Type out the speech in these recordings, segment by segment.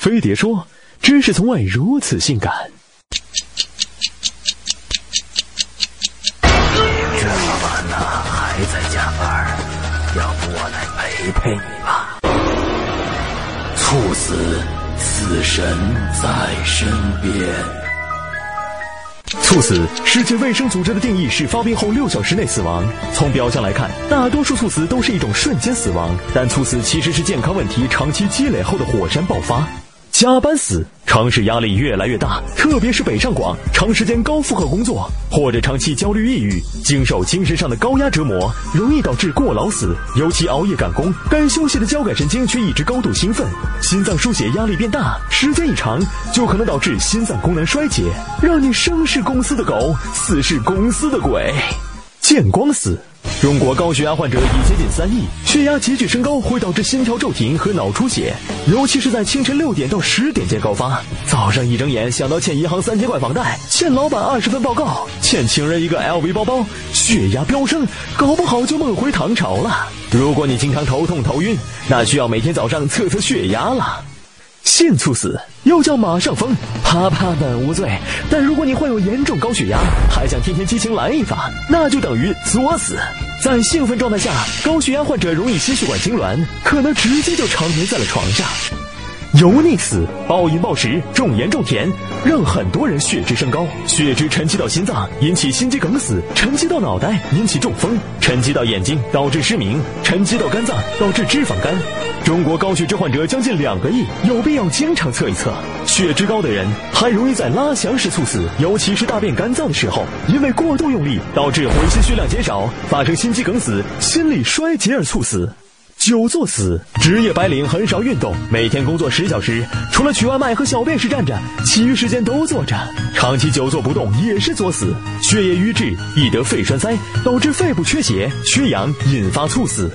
飞碟说：“知识从未如此性感。”这么晚了还在加班，要不我来陪陪你吧？猝死，死神在身边。猝死，世界卫生组织的定义是发病后六小时内死亡。从表象来看，大多数猝死都是一种瞬间死亡，但猝死其实是健康问题长期积累后的火山爆发。加班死，城市压力越来越大，特别是北上广，长时间高负荷工作，或者长期焦虑抑郁，经受精神上的高压折磨，容易导致过劳死。尤其熬夜赶工，该休息的交感神经却一直高度兴奋，心脏输血压力变大，时间一长，就可能导致心脏功能衰竭，让你生是公司的狗，死是公司的鬼。见光死。中国高血压患者已接近三亿，血压急剧升高会导致心跳骤停和脑出血，尤其是在清晨六点到十点间高发。早上一睁眼想到欠银行三千块房贷，欠老板二十份报告，欠情人一个 LV 包包，血压飙升，搞不好就梦回唐朝了。如果你经常头痛头晕，那需要每天早上测测血压了。性猝死又叫马上疯，啪啪本无罪，但如果你患有严重高血压，还想天天激情来一发，那就等于作死。在兴奋状态下，高血压患者容易心血管痉挛，可能直接就长眠在了床上。油腻死，暴饮暴食，重盐重甜，让很多人血脂升高，血脂沉积到心脏，引起心肌梗死；沉积到脑袋，引起中风；沉积到眼睛，导致失明；沉积到肝脏，导致脂肪肝。中国高血脂患者将近两个亿，有必要经常测一测。血脂高的人还容易在拉翔时猝死，尤其是大便干燥的时候，因为过度用力导致回心血量减少，发生心肌梗死、心力衰竭而猝死。久坐死，职业白领很少运动，每天工作十小时，除了取外卖和小便时站着，其余时间都坐着，长期久坐不动也是作死。血液瘀滞易得肺栓塞，导致肺部缺血、缺氧，引发猝死。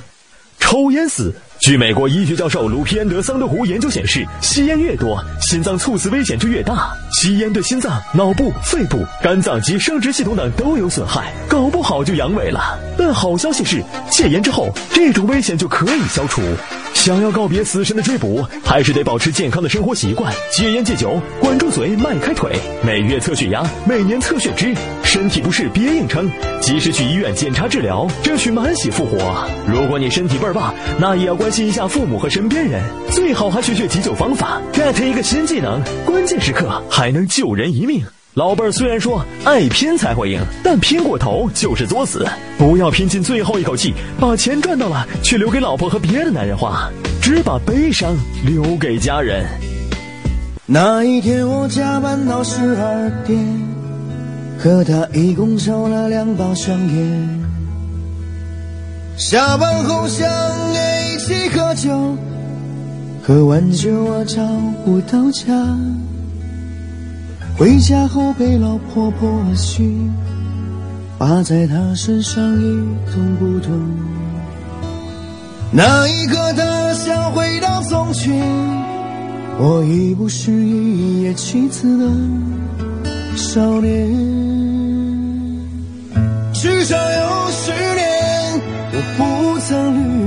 抽烟死。据美国医学教授鲁皮安德桑德湖研究显示，吸烟越多，心脏猝死危险就越大。吸烟对心脏、脑部、肺部、肝脏及生殖系统等都有损害，搞不好就阳痿了。但好消息是，戒烟之后，这种危险就可以消除。想要告别死神的追捕，还是得保持健康的生活习惯，戒烟戒酒，管住嘴，迈开腿，每月测血压，每年测血脂。身体不适别硬撑，及时去医院检查治疗，争取满血复活。如果你身体倍儿棒，那也要关心一下父母和身边人，最好还学学急救方法，get 一个新技能，关键时刻还能救人一命。老辈儿虽然说爱拼才会赢，但拼过头就是作死。不要拼尽最后一口气，把钱赚到了却留给老婆和别的男人花，只把悲伤留给家人。那一天我加班到十二点，和他一共抽了两包香烟。下班后想约一起喝酒，喝完酒我找不到家。回家后被老婆婆训，扒在她身上一动不动。那一刻，他想回到从前，我已不是一夜妻子的少年。至少有十年，我不曾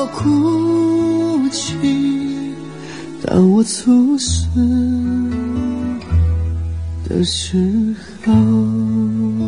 我哭泣，当我猝死的时候。